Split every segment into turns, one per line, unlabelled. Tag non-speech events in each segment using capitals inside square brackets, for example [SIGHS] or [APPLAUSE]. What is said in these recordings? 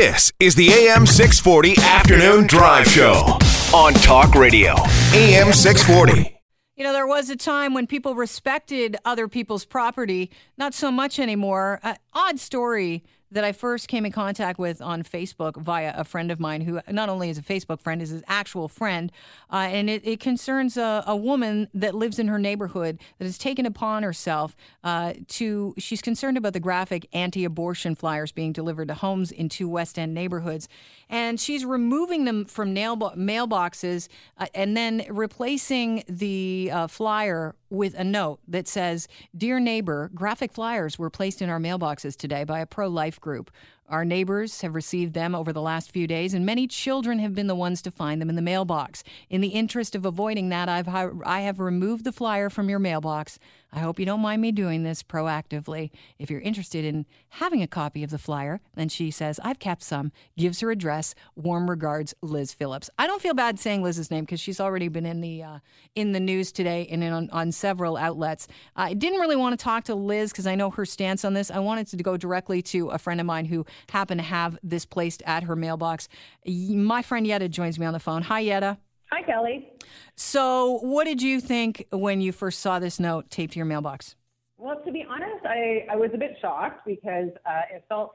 This is the AM 640 Afternoon Drive Show on Talk Radio. AM 640.
You know, there was a time when people respected other people's property, not so much anymore. Uh, odd story that I first came in contact with on Facebook via a friend of mine who not only is a Facebook friend, is his actual friend. Uh, and it, it concerns a, a, woman that lives in her neighborhood that has taken upon herself uh, to, she's concerned about the graphic anti abortion flyers being delivered to homes in two West End neighborhoods. And she's removing them from nail mailboxes uh, and then replacing the uh, flyer with a note that says, Dear neighbor, graphic flyers were placed in our mailboxes today by a pro life group. Our neighbors have received them over the last few days, and many children have been the ones to find them in the mailbox. In the interest of avoiding that, I've, I have removed the flyer from your mailbox. I hope you don't mind me doing this proactively. If you're interested in having a copy of the flyer, then she says, I've kept some, gives her address. Warm regards, Liz Phillips. I don't feel bad saying Liz's name because she's already been in the uh, in the news today and on, on several outlets. I didn't really want to talk to Liz because I know her stance on this. I wanted to go directly to a friend of mine who happened to have this placed at her mailbox. My friend Yetta joins me on the phone. Hi, Yetta.
Hi, Kelly.
So, what did you think when you first saw this note taped to your mailbox?
Well, to be honest, I, I was a bit shocked because uh, it felt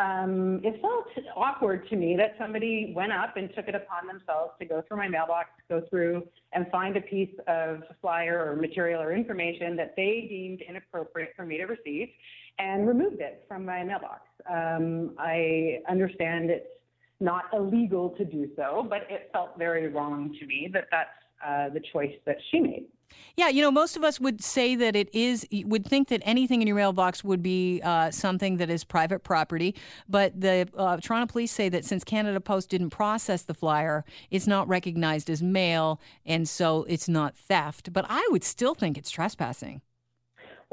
um, it felt awkward to me that somebody went up and took it upon themselves to go through my mailbox, go through and find a piece of flyer or material or information that they deemed inappropriate for me to receive and removed it from my mailbox. Um, I understand it's not illegal to do so, but it felt very wrong to me that that's uh, the choice that she made.
Yeah, you know, most of us would say that it is, would think that anything in your mailbox would be uh, something that is private property. But the uh, Toronto police say that since Canada Post didn't process the flyer, it's not recognized as mail, and so it's not theft. But I would still think it's trespassing.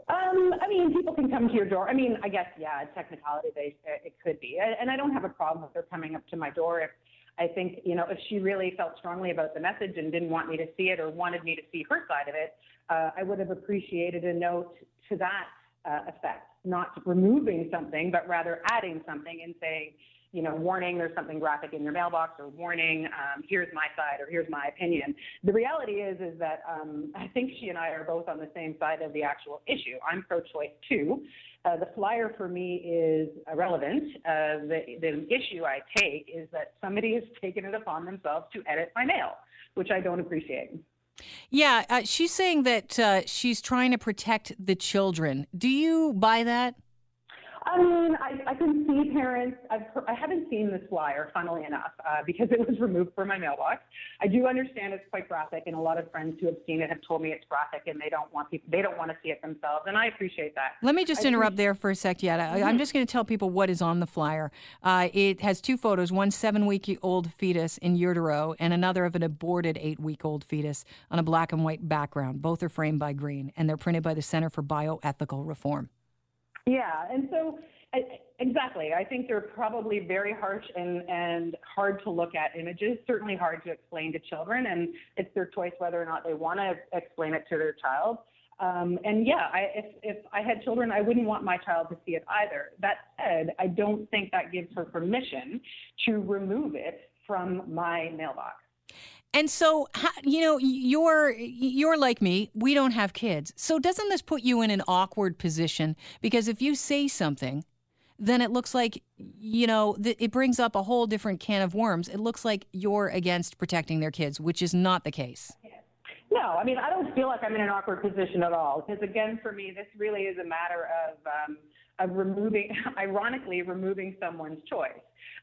Um, I mean, people can come to your door. I mean, I guess, yeah, technicality, they, it could be. And I don't have a problem with they're coming up to my door. If I think, you know, if she really felt strongly about the message and didn't want me to see it or wanted me to see her side of it, uh, I would have appreciated a note to that uh, effect, not removing something, but rather adding something and saying, you know, warning, there's something graphic in your mailbox, or warning, um, here's my side, or here's my opinion. The reality is, is that um, [LAUGHS] I think she and I are both on the same side of the actual issue. I'm pro-choice too. Uh, the flyer for me is irrelevant. Uh, the, the issue I take is that somebody has taken it upon themselves to edit my mail, which I don't appreciate.
Yeah, uh, she's saying that uh, she's trying to protect the children. Do you buy that?
I mean, I, I can see parents. I've, I haven't seen this flyer, funnily enough, uh, [LAUGHS] because it was removed from my mailbox. I do understand it's quite graphic, and a lot of friends who have seen it have told me it's graphic, and they don't want people, they don't want to see it themselves, and I appreciate that.
Let me just I interrupt there for a sec, Yetta. Mm-hmm. I'm just going to tell people what is on the flyer. Uh, it has two photos: one seven-week-old fetus in utero, and another of an aborted eight-week-old fetus on a black and white background. Both are framed by green, and they're printed by the Center for Bioethical Reform.
Yeah, and so I, exactly, I think they're probably very harsh and and hard to look at images. Certainly hard to explain to children, and it's their choice whether or not they want to explain it to their child. Um, and yeah, I, if if I had children, I wouldn't want my child to see it either. That said, I don't think that gives her permission to remove it from my mailbox.
And so, you know, you're you're like me. We don't have kids. So doesn't this put you in an awkward position? Because if you say something, then it looks like you know it brings up a whole different can of worms. It looks like you're against protecting their kids, which is not the case.
No, I mean I don't feel like I'm in an awkward position at all. Because again, for me, this really is a matter of um, of removing, [LAUGHS] ironically, removing someone's choice.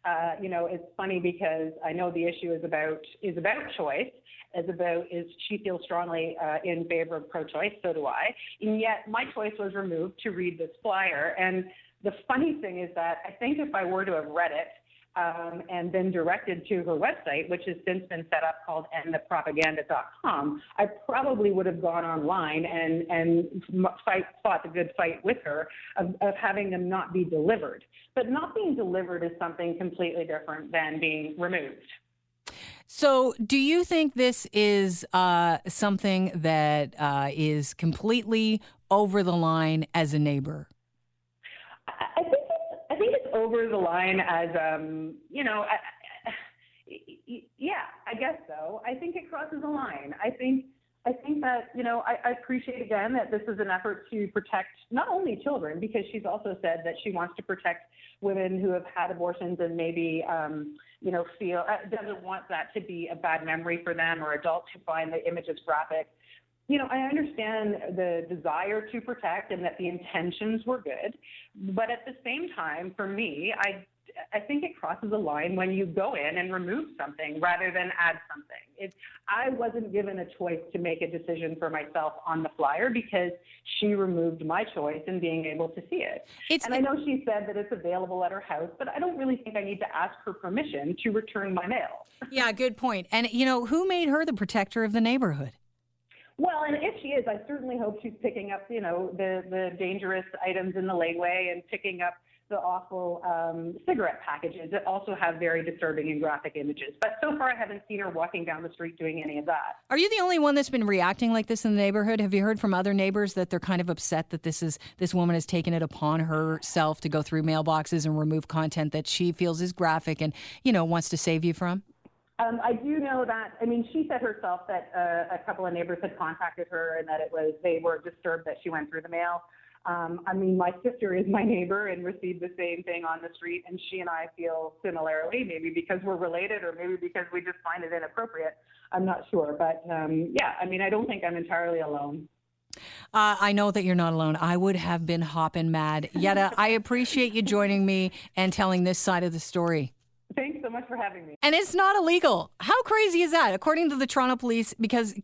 Uh, you know, it's funny because I know the issue is about is about choice, is about is she feels strongly uh, in favor of pro-choice, so do I. And yet, my choice was removed to read this flyer. And the funny thing is that I think if I were to have read it um, and then directed to her website, which has since been set up called endthepropaganda.com, I probably would have gone online and, and fight, fought the good fight with her of, of having them not be delivered. But not being delivered is something completely different than being removed.
So, do you think this is uh, something that uh, is completely over the line as a neighbor?
Over the line as, um, you know, I, yeah, I guess so. I think it crosses a line. I think I think that, you know, I, I, appreciate again that this is an effort to protect not only children, because she's also said that she wants to protect women who have had abortions and maybe, um, you know, feel uh, doesn't want that to be a bad memory for them or adults who find the images graphic. You know, I understand the desire to protect and that the intentions were good, but at the same time, for me, I I think it crosses a line when you go in and remove something rather than add something. It, I wasn't given a choice to make a decision for myself on the flyer because she removed my choice in being able to see it. It's, and I know she said that it's available at her house, but I don't really think I need to ask her permission to return my mail.
Yeah, good point. And, you know, who made her the protector of the neighborhood?
Well, and if she is, I certainly hope she's picking up, you know, the, the dangerous items in the laneway and picking up the awful um, cigarette packages that also have very disturbing and graphic images. But so far, I haven't seen her walking down the street doing any of that.
Are you the only one that's been reacting like this in the neighborhood? Have you heard from other neighbors that they're kind of upset that this is this woman has taken it upon herself to go through mailboxes and remove content that she feels is graphic and you know wants to save you from?
Um, I do know that. I mean, she said herself that uh, a couple of neighbors had contacted her and that it was they were disturbed that she went through the mail. Um, I mean, my [LAUGHS] sister is my neighbor and received the same thing on the street, and she and I feel similarly, maybe because we're related or maybe because we just find it inappropriate. I'm not sure. But um, yeah, I mean, I don't think I'm entirely alone.
Uh, I know that you're not alone. I would have been hopping mad. Yetta, I appreciate you joining me and telling this side of the story.
Thanks so much for having me.
And it's not illegal. How crazy is that? According to the Toronto Police, because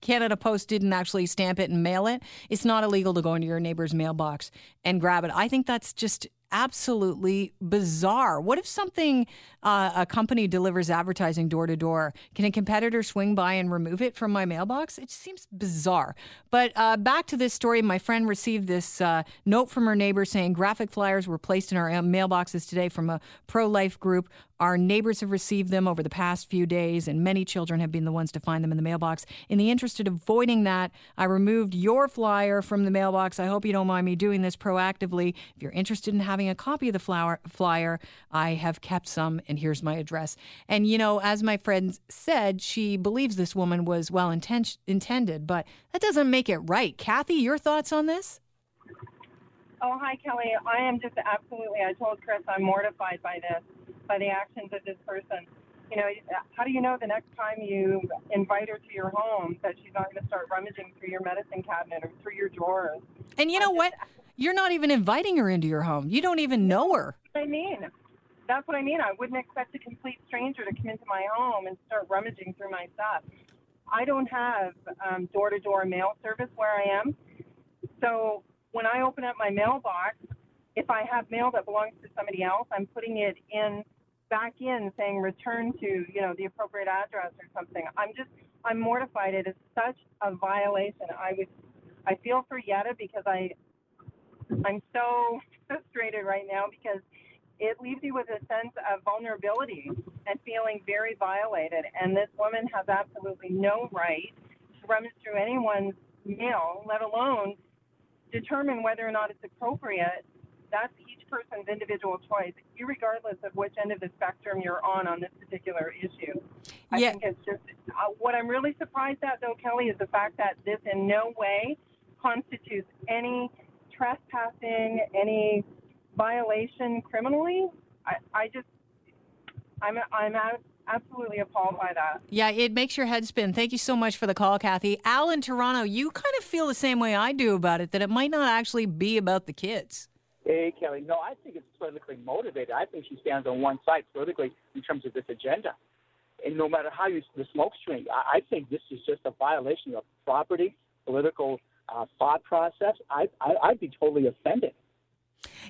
Canada Post didn't actually stamp it and mail it, it's not illegal to go into your neighbor's mailbox and grab it. I think that's just absolutely bizarre. What if something, uh, a company delivers advertising door to door? Can a competitor swing by and remove it from my mailbox? It just seems bizarre. But uh, back to this story, my friend received this uh, note from her neighbor saying graphic flyers were placed in our uh, mailboxes today from a pro life group. Our neighbors have received them over the past few days, and many children have been the ones to find them in the mailbox. In the interest of avoiding that, I removed your flyer from the mailbox. I hope you don't mind me doing this proactively. If you're interested in having a copy of the flower, flyer, I have kept some, and here's my address. And, you know, as my friend said, she believes this woman was well inten- intended, but that doesn't make it right. Kathy, your thoughts on this?
Oh, hi, Kelly. I am just absolutely, I told Chris I'm mortified by this by the actions of this person. You know, how do you know the next time you invite her to your home that she's not going to start rummaging through your medicine cabinet or through your drawers?
And you know what? You're not even inviting her into your home. You don't even know her.
I mean, that's what I mean. I wouldn't expect a complete stranger to come into my home and start rummaging through my stuff. I don't have door to door mail service where I am. So when I open up my mailbox, if I have mail that belongs to somebody else, I'm putting it in back in saying return to, you know, the appropriate address or something. I'm just, I'm mortified. It is such a violation. I would, I feel for Yetta because I, I'm so frustrated right now because it leaves you with a sense of vulnerability and feeling very violated. And this woman has absolutely no right to rummage through anyone's mail, let alone determine whether or not it's appropriate that's person's individual choice, regardless of which end of the spectrum you're on on this particular issue. I yeah. think it's just uh, what I'm really surprised at, though, Kelly, is the fact that this in no way constitutes any trespassing, any violation criminally. I, I just, I'm, I'm out absolutely appalled by that.
Yeah, it makes your head spin. Thank you so much for the call, Kathy. Al in Toronto, you kind of feel the same way I do about it, that it might not actually be about the kids.
Hey, Kelly. No, I think it's politically motivated. I think she stands on one side politically in terms of this agenda. And no matter how you the smoke screen, I, I think this is just a violation of property, political uh, thought process. I, I, I'd be totally offended.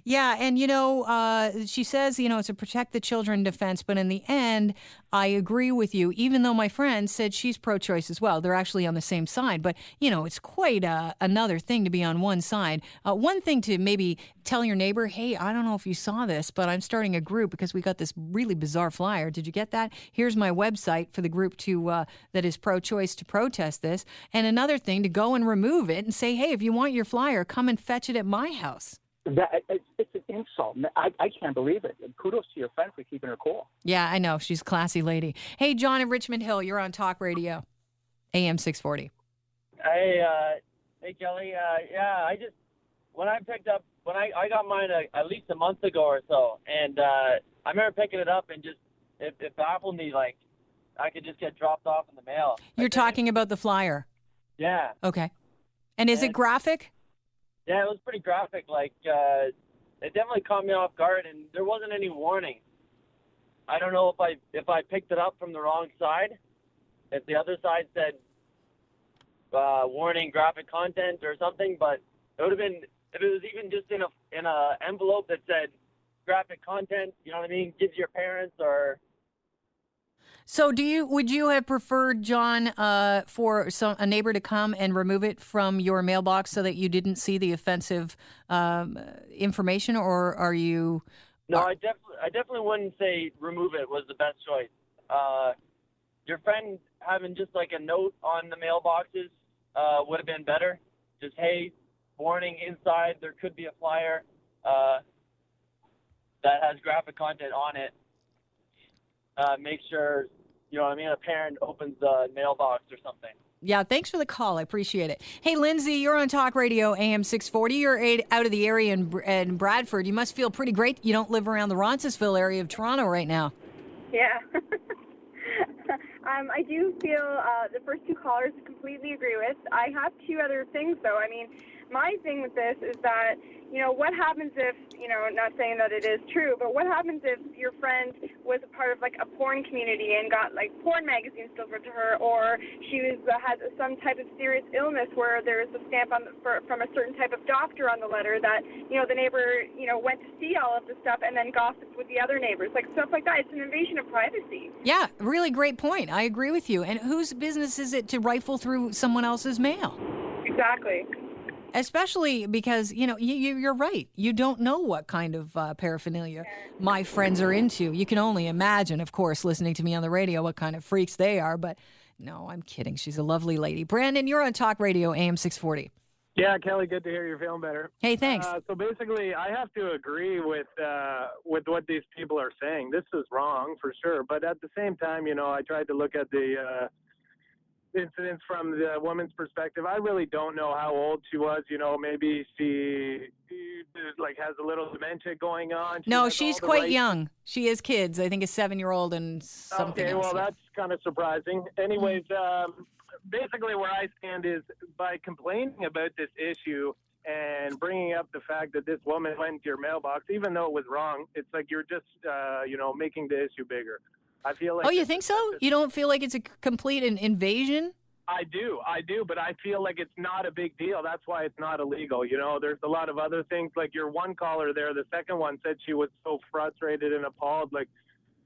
Yeah, and you know, uh, she says, you know, it's a protect the children defense, but in the end, I agree with you. Even though my friend said she's pro-choice as well, they're actually on the same side. But you know, it's quite uh, another thing to be on one side. Uh, one thing to maybe tell your neighbor, hey, I don't know if you saw this, but I'm starting a group because we got this really bizarre flyer. Did you get that? Here's my website for the group to uh, that is pro-choice to protest this. And another thing to go and remove it and say, hey, if you want your flyer, come and fetch it at my house.
That it's, it's an insult. I, I can't believe it. And kudos to your friend for keeping her cool.
Yeah, I know. She's a classy lady. Hey, John in Richmond Hill, you're on Talk Radio, AM 640.
Hey, uh, hey, Kelly. Uh, yeah, I just when I picked up when I I got mine a, at least a month ago or so, and uh, I remember picking it up and just it, it baffled me like I could just get dropped off in the mail.
You're talking about the flyer.
Yeah,
Okay. And is it graphic?
Yeah, it was pretty graphic. Like uh, it definitely caught me off guard, and there wasn't any warning. I don't know if I if I picked it up from the wrong side, if the other side said uh, warning graphic content or something, but it would have been if it was even just in a in a envelope that said graphic content. You know what I mean? Give your parents or
So, do you would you have preferred John uh, for some a neighbor to come and remove it from your mailbox so that you didn't see the offensive um, information, or are you?
No,
Are-
I definitely, I definitely wouldn't say remove it was the best choice. Uh, your friend having just like a note on the mailboxes uh, would have been better. Just hey, warning inside there could be a flyer uh, that has graphic content on it. Uh, make sure you know what I mean. A parent opens the mailbox or something.
Yeah, thanks for the call. I appreciate it. Hey, Lindsay, you're on Talk Radio AM 640. You're out of the area in, in Bradford. You must feel pretty great. You don't live around the Roncesvalles area of Toronto right now.
Yeah. [LAUGHS] um, I do feel uh, the first two callers completely agree with. I have two other things, though. I mean, my thing with this is that, you know, what happens if, you know, not saying that it is true, but what happens if your friend was a part of like a porn community and got like porn magazines delivered to her, or she was uh, had some type of serious illness where there is a stamp on the, for, from a certain type of doctor on the letter that, you know, the neighbor, you know, went to see all of the stuff and then gossiped with the other neighbors, like stuff like that. It's an invasion of privacy.
Yeah, really great point. I agree with you. And whose business is it to rifle through someone else's mail?
Exactly.
Especially because, you know, you, you, you're right. You don't know what kind of uh, paraphernalia my friends are into. You can only imagine, of course, listening to me on the radio, what kind of freaks they are. But no, I'm kidding. She's a lovely lady. Brandon, you're on Talk Radio AM 640.
Yeah, Kelly, good to hear you're feeling better.
Hey, thanks.
Uh, so basically, I have to agree with uh, with what these people are saying. This is wrong for sure, but at the same time, you know, I tried to look at the uh, incidents from the woman's perspective. I really don't know how old she was. You know, maybe she like has a little dementia going on. She
no, she's quite
right-
young. She has kids. I think a seven year old and something
Okay,
else.
well, that's kind of surprising. Anyways, um, basically, where I stand is by complaining about this issue and bringing up the fact that this woman went into your mailbox, even though it was wrong, it's like you're just, uh, you know, making the issue bigger. I feel like.
oh, you think so? You don't feel like it's a complete in- invasion?
I do, I do, but I feel like it's not a big deal. That's why it's not illegal. You know, there's a lot of other things. Like your one caller there, the second one said she was so frustrated and appalled. Like,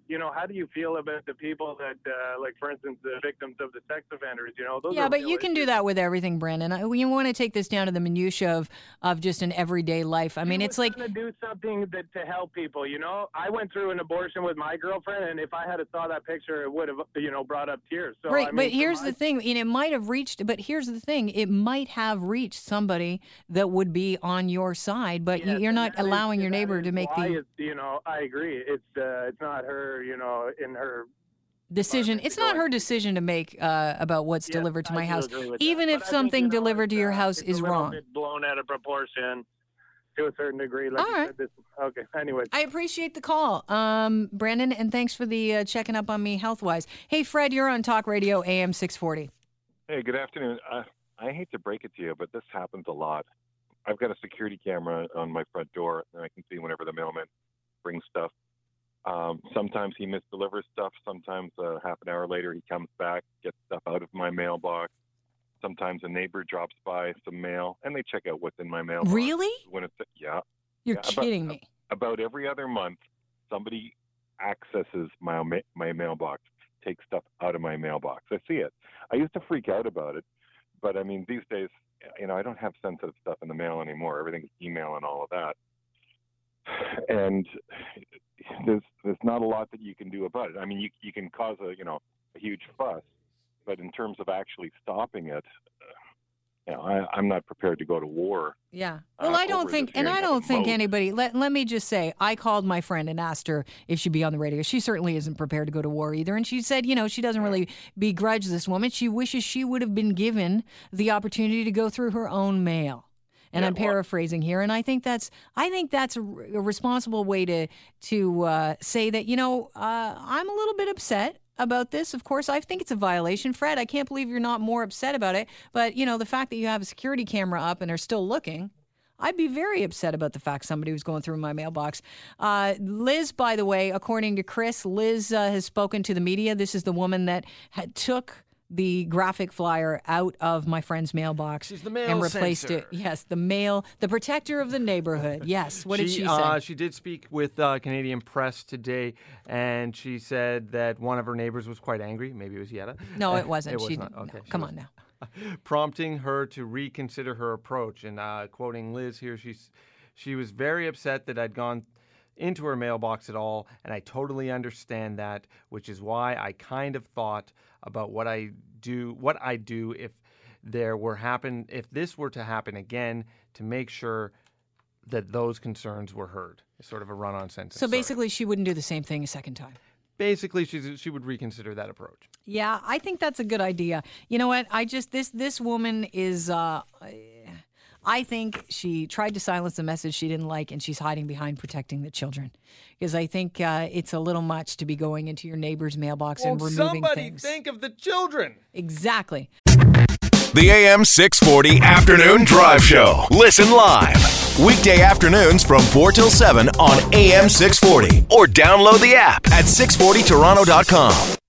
you know, how do you feel about the people that, uh, like, for instance, the victims of the sex offenders? You know, those
yeah, but you can do that with everything, Brandon. I, you want to take this down to the minutia of, of just an everyday life. I mean, it's like
to do something that to help people. You know, I went through an abortion with my girlfriend, and if I had saw that picture, it would have, you know, brought up tears. So,
right.
I mean,
but here's
my
the thing, and it might have reached. But here's the thing, it might have reached somebody that would be on your side, but
Yes,
you- you're not allowing your neighbor to make the
you know, I agree. It's uh, it's not her, you know, in her.
decision. It's not her decision to make uh, about what's
Yes,
delivered to my house,
agree with that.
even if
But I think,
something
you know,
delivered to your
uh,
house is
a
wrong.
Bit blown out of proportion to a certain degree. Like
All
you
right.
said, this, okay. [LAUGHS] Anyways.
I appreciate the call, um, Brandon, and thanks for the uh, checking up on me health wise. Hey, Fred, you're on Talk Radio AM 640.
Hey, good afternoon. Uh, I hate to break it to you, but this happens a lot. I've got a security camera on my front door, and I can see whenever the mailman brings stuff. Um, sometimes he misdelivers stuff. Sometimes uh, half an hour later he comes back, gets stuff out of my mailbox. Sometimes a neighbor drops by some mail, and they check out what's in my mailbox.
Really?
When it's yeah,
You're
Yeah, about-
kidding me.
about every other month, somebody accesses my my mailbox, takes stuff out of my mailbox. I see it. I used to freak out about it, but I mean these days, you know, I don't have sensitive stuff in the mail anymore. Everything's email and all of that, [SIGHS] and there's there's not a lot that you can do about it. I mean, you you can cause a you know a huge fuss, but in terms of actually stopping it, uh, you know, I, I'm not prepared to go to war.
Yeah.
uh,
Well, I don't think, and I don't think
vote.
anybody. Let Let me just say, I called my friend and asked her if she'd be on the radio. She certainly isn't prepared to go to war either, and she said, you know, she doesn't really begrudge this woman. She wishes she would have been given the opportunity to go through her own mail. And
Yeah,
I'm paraphrasing here, and I think that's I think that's a, a responsible way to to uh, say that you know uh, I'm a little bit upset about this. Of course, I think it's a violation. Fred, I can't believe you're not more upset about it. But you know the fact that you have a security camera up and are still looking. I'd be very upset about the fact somebody was going through my mailbox. Uh, Liz, by the way, according to Chris, Liz uh, has spoken to the media. This is the woman that had took the graphic flyer out of my friend's mailbox
She's the mail
and replaced
censor.
it. Yes, the mail, the protector of the neighborhood. [LAUGHS] Yes. What did she say?
Uh, she did speak with uh, Canadian press today, and she said that one of her neighbors was quite angry. Maybe it was Yetta.
no, it [LAUGHS] wasn't.
It was
she
not.
no.
Okay, she
Come
was-
on now. [LAUGHS]
prompting her to reconsider her approach. And uh, quoting Liz here, she's she was very upset that I'd gone into her mailbox at all, and I totally understand that, which is why I kind of thought about what I do, what I do if there were happen if this were to happen again to make sure that those concerns were heard. It's sort of a run-on sentence.
So
sorry.
basically, she wouldn't do the same thing a second time.
basically, she's, she would reconsider that approach.
Yeah, I think that's a good idea. You know what? I just this this woman is. Uh, I think she tried to silence the message she didn't like, and she's hiding behind protecting the children. Because I think uh, it's a little much to be going into your neighbor's mailbox and
Won't
removing
somebody
things.
think of the children?
exactly.
The AM 640 Afternoon Drive Show. Listen live. Weekday afternoons from 4 till 7 on AM 640. Or download the app at 640toronto.com.